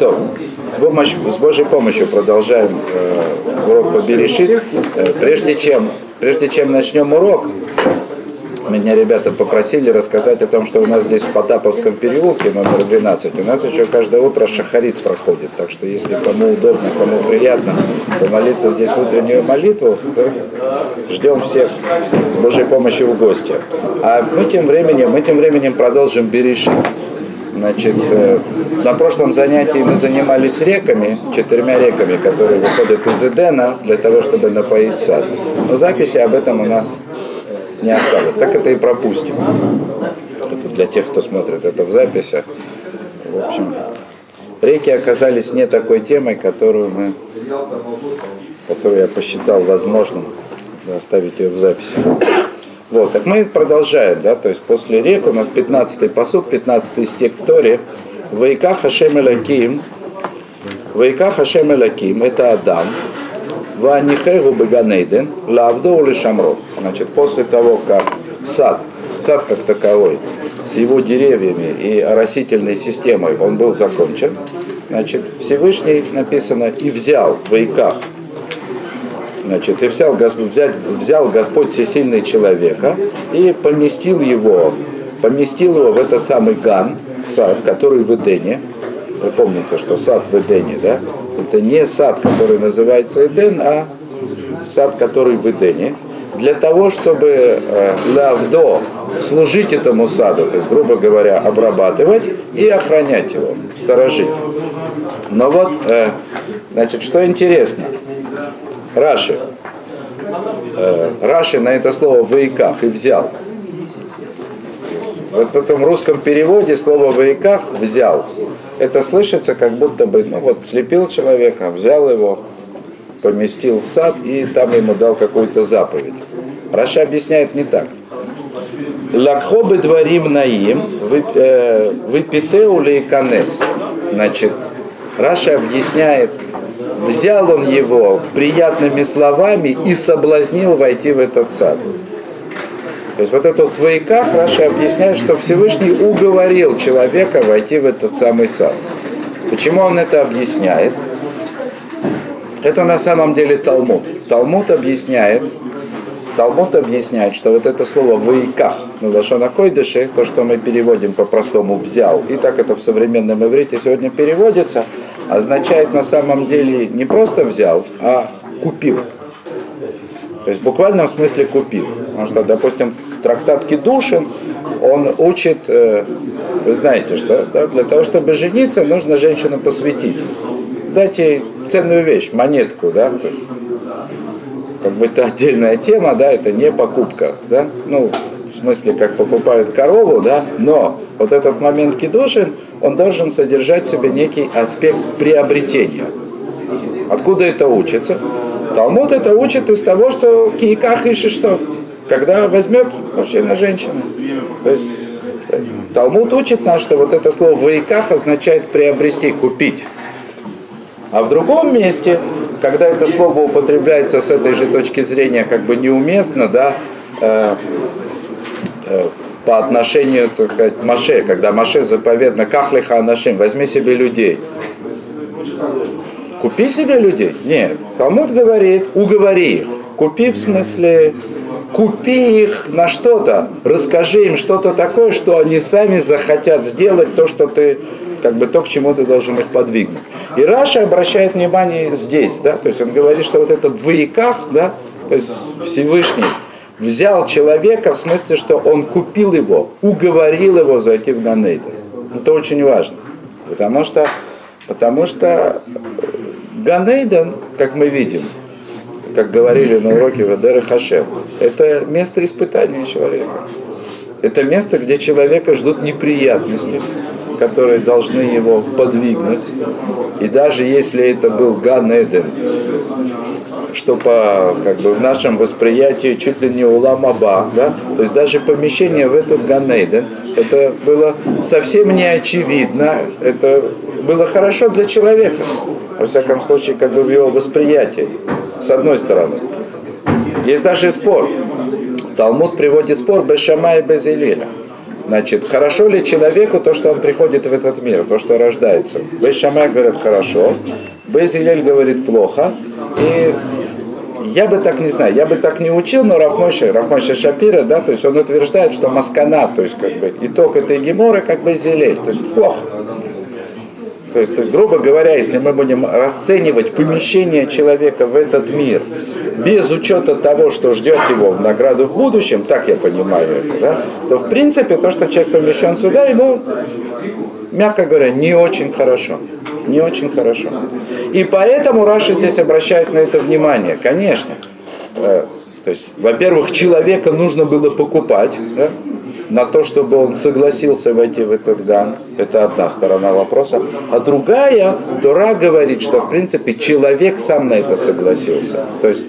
То, с, помощью, с Божьей помощью продолжаем э, урок по Берешит. Э, прежде, чем, прежде чем начнем урок, меня ребята попросили рассказать о том, что у нас здесь в Потаповском переулке, номер 12, у нас еще каждое утро шахарит проходит. Так что если кому удобно, кому приятно помолиться здесь утреннюю молитву, то ждем всех с Божьей помощью в гости. А мы тем временем, мы тем временем продолжим Берешит. Значит, э, на прошлом занятии мы занимались реками, четырьмя реками, которые выходят из Эдена для того, чтобы напоить сад. Но записи об этом у нас не осталось. Так это и пропустим. Это для тех, кто смотрит это в записи. В общем, реки оказались не такой темой, которую мы, которую я посчитал возможным оставить ее в записи. Вот, так мы продолжаем, да, то есть после рек у нас 15-й посук, 15-й стих в Торе. Вайка Хашем Элаким, Вайка Хашем Элаким, это Адам, Ванихегу Баганейден, Лавдо или Шамро. Значит, после того, как сад, сад как таковой, с его деревьями и растительной системой, он был закончен, значит, Всевышний написано и взял в Вайках Значит, и взял, взять, взял Господь всесильный человека и поместил его, поместил его в этот самый Ган, в сад, который в Эдене. Вы помните, что сад в Эдене, да? Это не сад, который называется Эден, а сад, который в Эдене. Для того, чтобы э, Лавдо служить этому саду, то есть, грубо говоря, обрабатывать и охранять его, сторожить. Но вот, э, значит, что интересно – Раши. Э, Раши на это слово «вояках» и взял. Вот в этом русском переводе слово «вояках» взял. Это слышится, как будто бы, ну вот, слепил человека, взял его, поместил в сад и там ему дал какую-то заповедь. Раша объясняет не так. Лакхобы дворим наим, выпитеу э, канес. Значит, Раши объясняет, взял он его приятными словами и соблазнил войти в этот сад. То есть вот это вот в Раши объясняет, что Всевышний уговорил человека войти в этот самый сад. Почему он это объясняет? Это на самом деле Талмуд. Талмуд объясняет, Талмуд объясняет, что вот это слово «ויקח» на לשון הקודש, то, что мы переводим по-простому «взял», и так это в современном иврите сегодня переводится – означает на самом деле не просто взял, а купил. То есть в буквальном смысле купил. Потому что, допустим, трактат Кедушин, он учит, э, вы знаете, что да, для того, чтобы жениться, нужно женщину посвятить. Дать ей ценную вещь, монетку, да, как бы это отдельная тема, да, это не покупка, да, ну, в смысле, как покупают корову, да, но вот этот момент кедушин, он должен содержать в себе некий аспект приобретения. Откуда это учится? Талмуд это учит из того, что кииках иши что? Когда возьмет мужчина женщину. То есть Талмуд учит нас, что вот это слово «ваиках» означает приобрести, купить. А в другом месте, когда это слово употребляется с этой же точки зрения как бы неуместно, да, э, э, по отношению к Маше, когда Маше заповедно кахлиха анашим, возьми себе людей. Купи себе людей? Нет. Талмуд говорит, уговори их. Купи в смысле, купи их на что-то, расскажи им что-то такое, что они сами захотят сделать то, что ты, как бы то, к чему ты должен их подвигнуть. И Раша обращает внимание здесь, да, то есть он говорит, что вот это в вояках, да, то есть Всевышний, взял человека в смысле, что он купил его, уговорил его зайти в Ганейден. Это очень важно. Потому что, потому что Ганейден, как мы видим, как говорили на уроке Вадера Хашем, это место испытания человека. Это место, где человека ждут неприятности, которые должны его подвигнуть. И даже если это был Ган что по, как бы, в нашем восприятии чуть ли не уламаба, да? то есть даже помещение в этот Ганейден, это было совсем не очевидно, это было хорошо для человека, во всяком случае, как бы в его восприятии, с одной стороны. Есть даже спор. Талмуд приводит спор без Шама и без Илиля. Значит, хорошо ли человеку то, что он приходит в этот мир, то, что рождается? Бейс Шамай говорит хорошо, Бейс Илель говорит плохо. И я бы так не знаю, я бы так не учил, но Рафмойша, Рафмойша Шапира, да, то есть он утверждает, что маскана, то есть как бы итог этой геморы как бы зелель, то есть плохо. То есть, то есть, грубо говоря, если мы будем расценивать помещение человека в этот мир без учета того, что ждет его в награду в будущем, так я понимаю это, да, то в принципе то, что человек помещен сюда, ему, мягко говоря, не очень хорошо. Не очень хорошо. И поэтому Раша здесь обращает на это внимание, конечно. Э, то есть, во-первых, человека нужно было покупать, да? на то, чтобы он согласился войти в этот ган. Это одна сторона вопроса. А другая, Тора говорит, что в принципе человек сам на это согласился. То есть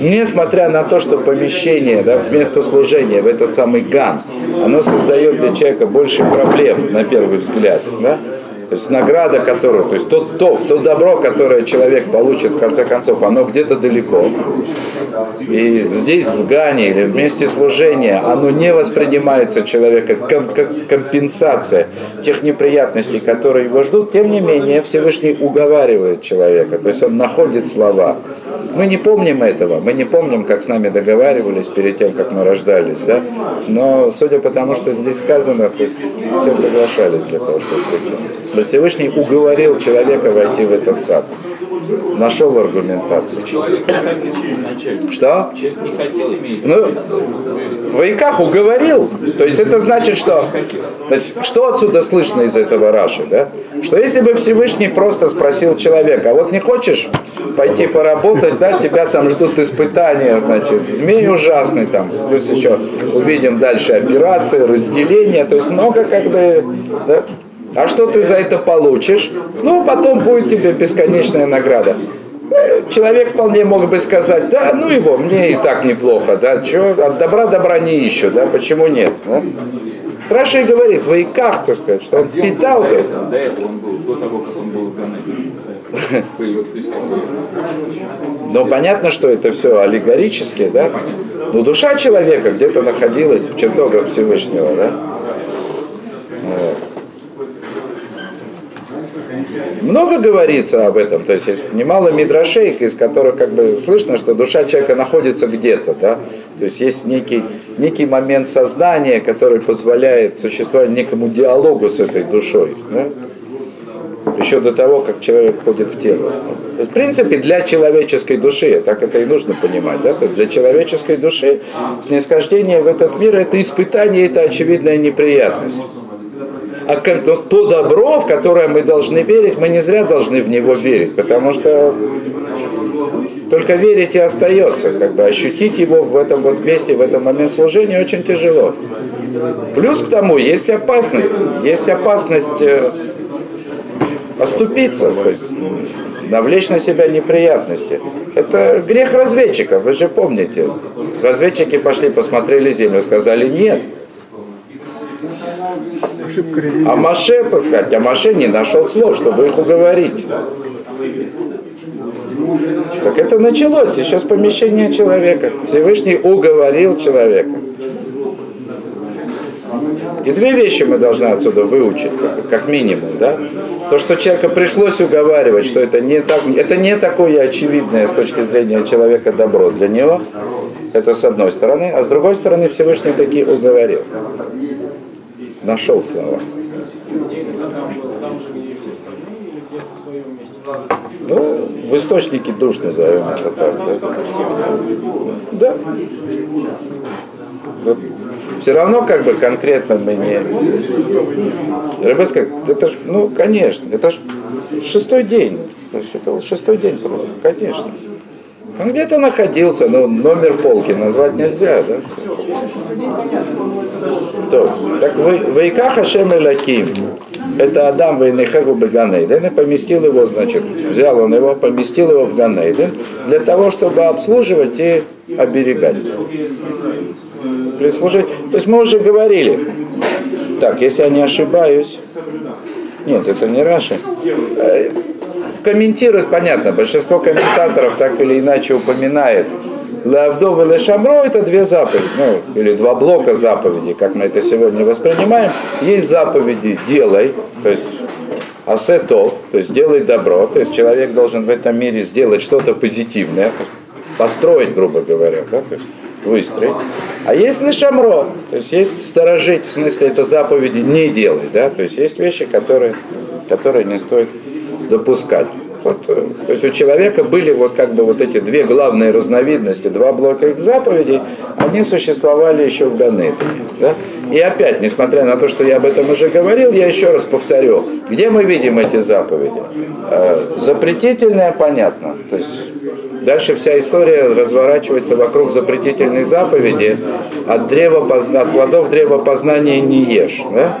несмотря на то, что помещение да, вместо служения в этот самый ган, оно создает для человека больше проблем, на первый взгляд, да, то есть награда, которую, то есть тот то, то добро, которое человек получит в конце концов, оно где-то далеко. И здесь, в Гане или в месте служения, оно не воспринимается человека как компенсация тех неприятностей, которые его ждут. Тем не менее, Всевышний уговаривает человека, то есть он находит слова. Мы не помним этого, мы не помним, как с нами договаривались перед тем, как мы рождались, да? но судя по тому, что здесь сказано, то все соглашались для того, чтобы прийти. Но Всевышний уговорил человека войти в этот сад нашел аргументацию. Что? Ну, Вайках уговорил. То есть это значит, что... Значит, что отсюда слышно из этого Раши, да? Что если бы Всевышний просто спросил человека, а вот не хочешь пойти поработать, да, тебя там ждут испытания, значит, змей ужасный там, плюс еще увидим дальше операции, разделения, то есть много как бы, да, а что ты за это получишь? Ну, потом будет тебе бесконечная награда. Э, человек вполне мог бы сказать, да, ну его, мне и так неплохо, да, чё, от добра добра не ищу, да, почему нет? Да? Раши говорит, Иках, так сказать, что он питал. До этого он был, до того, как он был Но понятно, что это все аллегорически, да? Но душа человека где-то находилась в чертогах Всевышнего, да? Много говорится об этом, то есть есть немало мидрашей, из которых как бы слышно, что душа человека находится где-то, да, то есть есть некий, некий момент сознания, который позволяет существовать некому диалогу с этой душой, да? еще до того, как человек входит в тело. В принципе, для человеческой души, так это и нужно понимать, да, то есть для человеческой души снисхождение в этот мир это испытание, это очевидная неприятность а то добро, в которое мы должны верить, мы не зря должны в него верить, потому что только верить и остается, как бы ощутить его в этом вот месте, в этом момент служения очень тяжело. Плюс к тому есть опасность, есть опасность э, оступиться, то есть навлечь на себя неприятности. Это грех разведчиков, вы же помните. Разведчики пошли, посмотрели землю, сказали нет. А Маше, сказать, а Маше не нашел слов, чтобы их уговорить. Так это началось, сейчас помещение человека. Всевышний уговорил человека. И две вещи мы должны отсюда выучить, как, как минимум, да? То, что человека пришлось уговаривать, что это не, так, это не такое очевидное с точки зрения человека добро для него, это с одной стороны, а с другой стороны Всевышний таки уговорил нашел слова. Ну, в источнике душ назовем это так, да? Да. Все равно как бы конкретно мы не... Ребят, как, это ж, ну, конечно, это ж шестой день. То есть это шестой день, конечно. Он где-то находился, но номер полки назвать нельзя, да? То, так вы, Вайка Хашем Элаким, это Адам Вейнехагу Беганейден, и поместил его, значит, взял он его, поместил его в Ганейден, для того, чтобы обслуживать и оберегать. Прислужить. То есть мы уже говорили, так, если я не ошибаюсь, нет, это не Раши, комментирует, понятно, большинство комментаторов так или иначе упоминает Лавдов и Лешамро это две заповеди, ну, или два блока заповедей, как мы это сегодня воспринимаем. Есть заповеди «делай», то есть асетов, то есть делай добро, то есть человек должен в этом мире сделать что-то позитивное, построить, грубо говоря, да, то есть выстроить. А есть лишамро, то есть есть сторожить, в смысле это заповеди не делай, да, то есть есть вещи, которые, которые не стоит допускать. Вот, э, то есть у человека были вот как бы вот эти две главные разновидности, два блока заповедей, они существовали еще в Ганеде. Да? И опять, несмотря на то, что я об этом уже говорил, я еще раз повторю, где мы видим эти заповеди? Э, запретительное понятно. То есть дальше вся история разворачивается вокруг запретительной заповеди от, древа, от плодов древа познания не ешь. Да?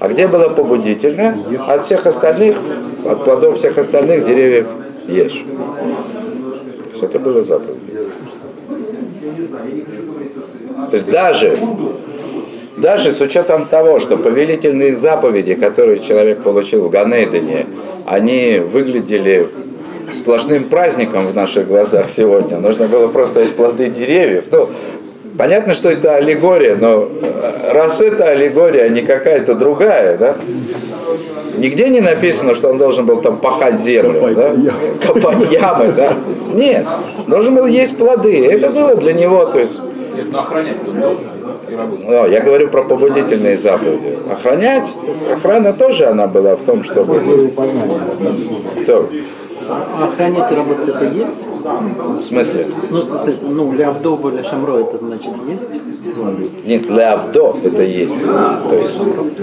А где было побудительное? От всех остальных, от плодов всех остальных деревьев ешь. Все это было заповедь. То есть даже, даже с учетом того, что повелительные заповеди, которые человек получил в Ганейдене, они выглядели сплошным праздником в наших глазах сегодня. Нужно было просто есть плоды деревьев. Ну, Понятно, что это аллегория, но э, раз это аллегория, а не какая-то другая, да? Нигде не написано, что он должен был там пахать землю, копать, да? ямы. копать ямы, да? Нет, должен был есть плоды. Это было для него, то есть. Нет, но охранять ну, я говорю про побудительные заповеди. Охранять, охрана тоже она была в том, чтобы... То, а охранять и работать это есть? В смысле? Ну, ну лявдо или шамро это значит есть? Нет, лявдо это есть. То есть,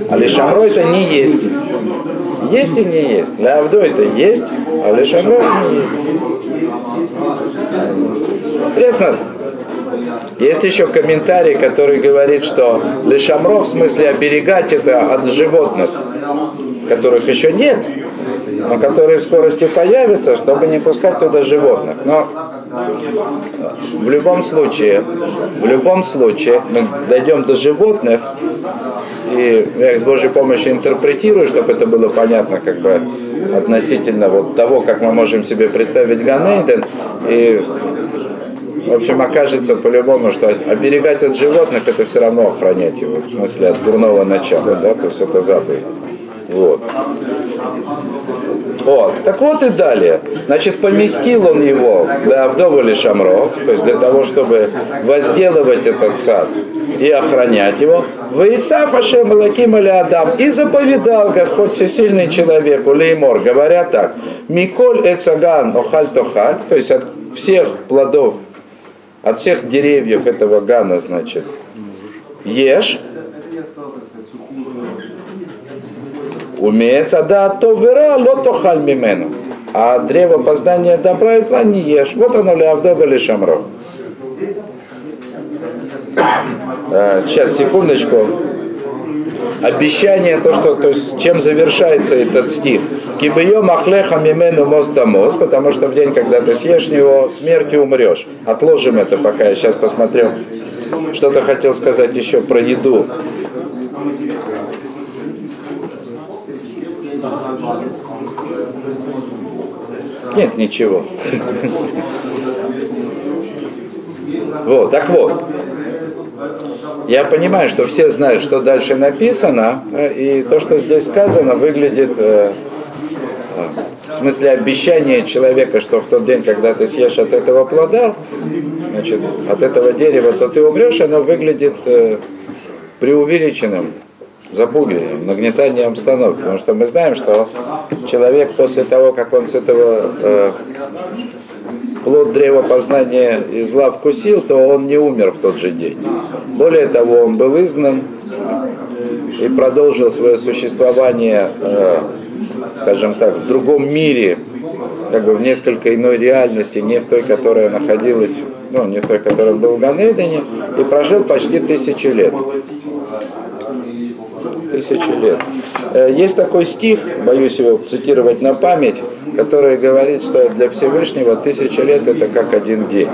а лешамро это не есть. Есть и не есть. Лявдо это есть, а лешамро это не есть. Интересно, есть еще комментарий, который говорит, что лешамро в смысле оберегать это от животных, которых еще нет, но которые в скорости появятся, чтобы не пускать туда животных. Но в любом случае, в любом случае мы дойдем до животных, и я с Божьей помощью интерпретирую, чтобы это было понятно как бы относительно вот того, как мы можем себе представить Ганейден, и в общем, окажется по-любому, что оберегать от животных это все равно охранять его, в смысле от дурного начала, да, то есть это заповедь. Вот. О, так вот и далее. Значит, поместил он его для вдовы Шамро, то есть для того, чтобы возделывать этот сад и охранять его. Вейца Фашем Лаким Адам. И заповедал Господь всесильный человеку, Леймор, говоря так. Миколь Эцаган Охаль Тохаль, то есть от всех плодов, от всех деревьев этого Гана, значит, ешь, Умеет да то вера, лото халь мимену. А древо познания добра и зла не ешь. Вот оно ли Авдоба Шамро. Сейчас, секундочку. Обещание, то, что, то есть, чем завершается этот стих. Кибио махлеха мимену мостамос, потому что в день, когда ты съешь него, смертью умрешь. Отложим это пока, я сейчас посмотрю. Что-то хотел сказать еще про еду. Нет, ничего. Вот, так вот. Я понимаю, что все знают, что дальше написано, э, и то, что здесь сказано, выглядит э, э, в смысле обещания человека, что в тот день, когда ты съешь от этого плода, значит, от этого дерева, то ты умрешь, оно выглядит преувеличенным запугиванием, нагнетанием обстановки. Потому что мы знаем, что человек после того, как он с этого э, плод древа познания и зла вкусил, то он не умер в тот же день. Более того, он был изгнан и продолжил свое существование, э, скажем так, в другом мире, как бы в несколько иной реальности, не в той, которая находилась, ну, не в той, которая был в Ганедене, и прожил почти тысячу лет тысячи лет. Э, есть такой стих, боюсь его цитировать на память, который говорит, что для Всевышнего тысяча лет это как один день.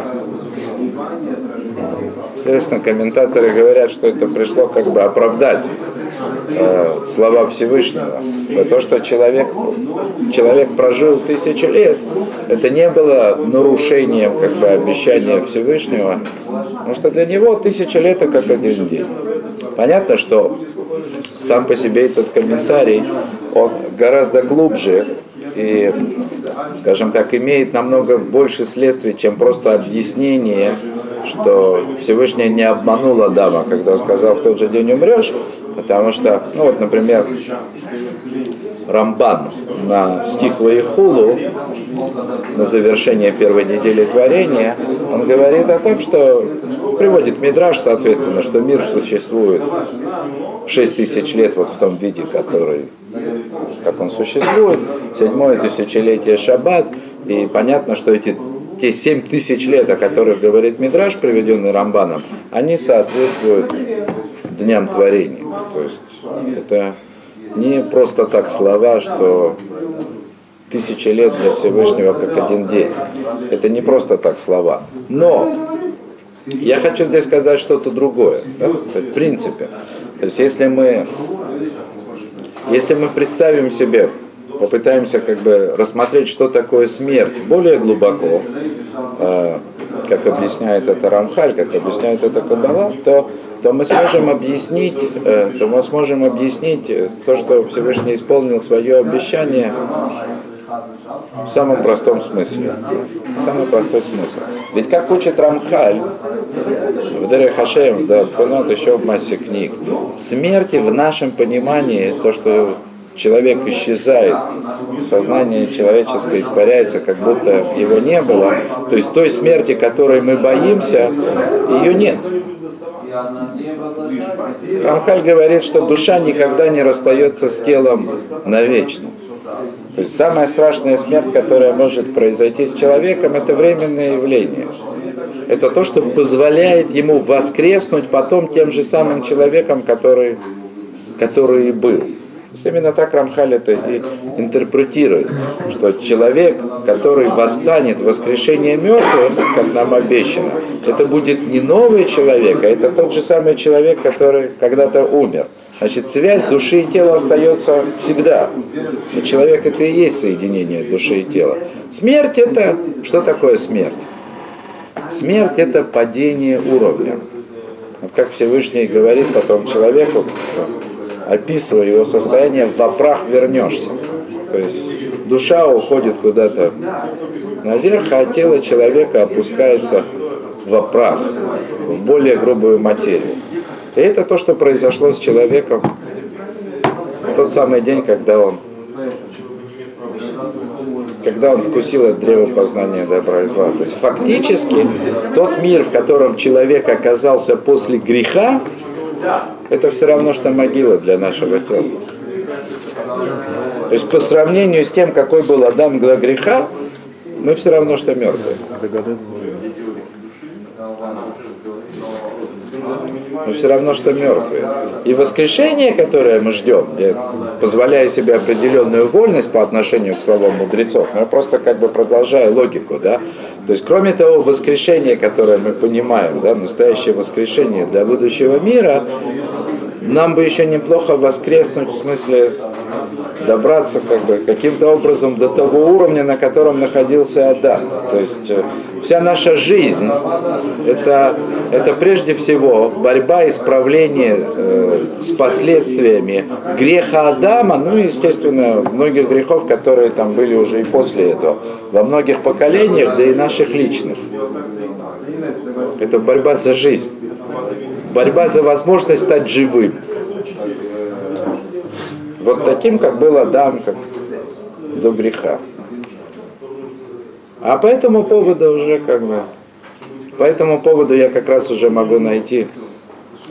Интересно, комментаторы говорят, что это пришло как бы оправдать э, слова Всевышнего. Что то, что человек, человек прожил тысячи лет, это не было нарушением как бы, обещания Всевышнего, потому что для него тысяча лет это как один день. Понятно, что сам по себе этот комментарий, он гораздо глубже и, скажем так, имеет намного больше следствий, чем просто объяснение, что Всевышний не обманул Адама, когда сказал, в тот же день умрешь, потому что, ну вот, например, Рамбан на стих Ваихулу, на завершение первой недели творения, он говорит о том, что приводит Мидраж, соответственно, что мир существует 6 тысяч лет вот в том виде, который, как он существует, седьмое тысячелетие Шаббат, и понятно, что эти те 7 тысяч лет, о которых говорит Мидраж, приведенный Рамбаном, они соответствуют дням творения. То есть это не просто так слова, что тысячи лет для Всевышнего как один день. Это не просто так слова. Но я хочу здесь сказать что-то другое. Да? В принципе. То есть если мы, если мы представим себе, попытаемся как бы рассмотреть, что такое смерть более глубоко, э, как объясняет это Рамхаль, как объясняет это Каббала, то то мы сможем объяснить, э, то мы сможем объяснить э, то, что Всевышний исполнил свое обещание в самом простом смысле. Самый простой смысл. Ведь как учит Рамхаль в Дере Хашем, в Датфанат, еще в массе книг, смерти в нашем понимании, то, что человек исчезает, сознание человеческое испаряется, как будто его не было, то есть той смерти, которой мы боимся, ее нет. Рамхаль говорит, что душа никогда не расстается с телом навечно. То есть самая страшная смерть, которая может произойти с человеком, это временное явление. Это то, что позволяет ему воскреснуть потом тем же самым человеком, который, который и был именно так Рамхаль это и интерпретирует, что человек, который восстанет в воскрешение мертвых, как нам обещано, это будет не новый человек, а это тот же самый человек, который когда-то умер. Значит, связь души и тела остается всегда. И человек это и есть соединение души и тела. Смерть это... Что такое смерть? Смерть это падение уровня. Вот как Всевышний говорит потом человеку, описывая его состояние, в прах вернешься. То есть душа уходит куда-то наверх, а тело человека опускается в прах, в более грубую материю. И это то, что произошло с человеком в тот самый день, когда он когда он вкусил от древа познания добра и зла. То есть фактически тот мир, в котором человек оказался после греха, это все равно, что могила для нашего тела. То есть по сравнению с тем, какой был Адам для греха, мы все равно, что мертвые. Мы все равно, что мертвые. И воскрешение, которое мы ждем, я позволяю себе определенную вольность по отношению к словам мудрецов, но я просто как бы продолжаю логику, да. То есть, кроме того воскрешения, которое мы понимаем, да, настоящее воскрешение для будущего мира, нам бы еще неплохо воскреснуть, в смысле добраться как бы каким-то образом до того уровня, на котором находился Адам. То есть э, вся наша жизнь это, это прежде всего борьба, исправление э, с последствиями греха Адама, ну и, естественно, многих грехов, которые там были уже и после этого, во многих поколениях, да и наших личных. Это борьба за жизнь борьба за возможность стать живым. Вот таким, как был Адам, как до греха. А по этому поводу уже как бы, по этому поводу я как раз уже могу найти,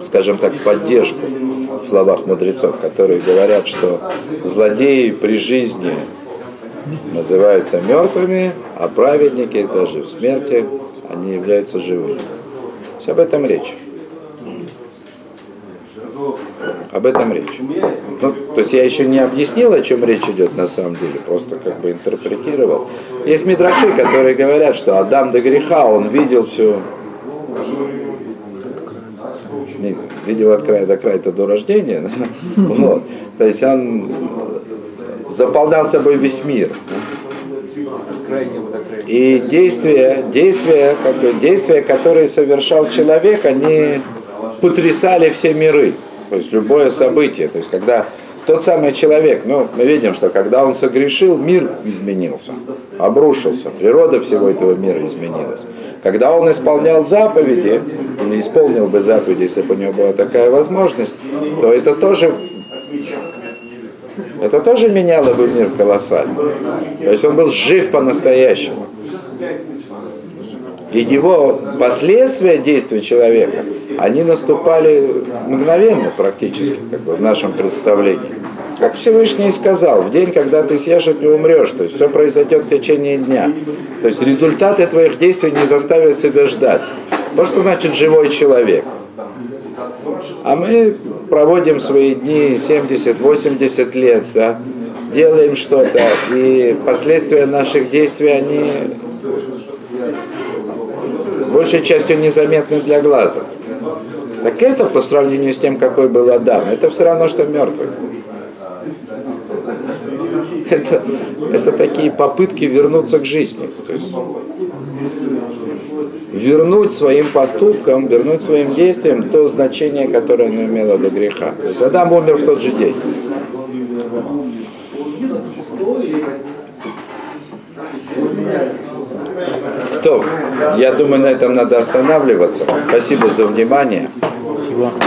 скажем так, поддержку в словах мудрецов, которые говорят, что злодеи при жизни называются мертвыми, а праведники даже в смерти, они являются живыми. Все об этом речь. Об этом речь. Ну, то есть я еще не объяснил, о чем речь идет на самом деле, просто как бы интерпретировал. Есть мидраши, которые говорят, что Адам до греха, он видел все. не, видел от края до края это до рождения. Вот. То есть он заполнял собой весь мир. И действия, действия, как бы, действия, которые совершал человек, они потрясали все миры. То есть любое событие. То есть когда тот самый человек, ну, мы видим, что когда он согрешил, мир изменился, обрушился, природа всего этого мира изменилась. Когда он исполнял заповеди, или исполнил бы заповеди, если бы у него была такая возможность, то это тоже это тоже меняло бы мир колоссально. То есть он был жив по-настоящему. И его последствия действия человека, они наступали мгновенно практически, как бы в нашем представлении. Как Всевышний сказал, в день, когда ты съешь и умрешь, то есть все произойдет в течение дня. То есть результаты твоих действий не заставят себя ждать. Вот что значит живой человек. А мы проводим свои дни 70-80 лет, да, делаем что-то, и последствия наших действий, они большей частью незаметны для глаза. Так это по сравнению с тем, какой был Адам, это все равно, что мертвый. Это, это такие попытки вернуться к жизни. То есть, вернуть своим поступкам, вернуть своим действиям то значение, которое оно имело до греха. То есть Адам умер в тот же день. То, я думаю, на этом надо останавливаться. Спасибо за внимание. 들어와.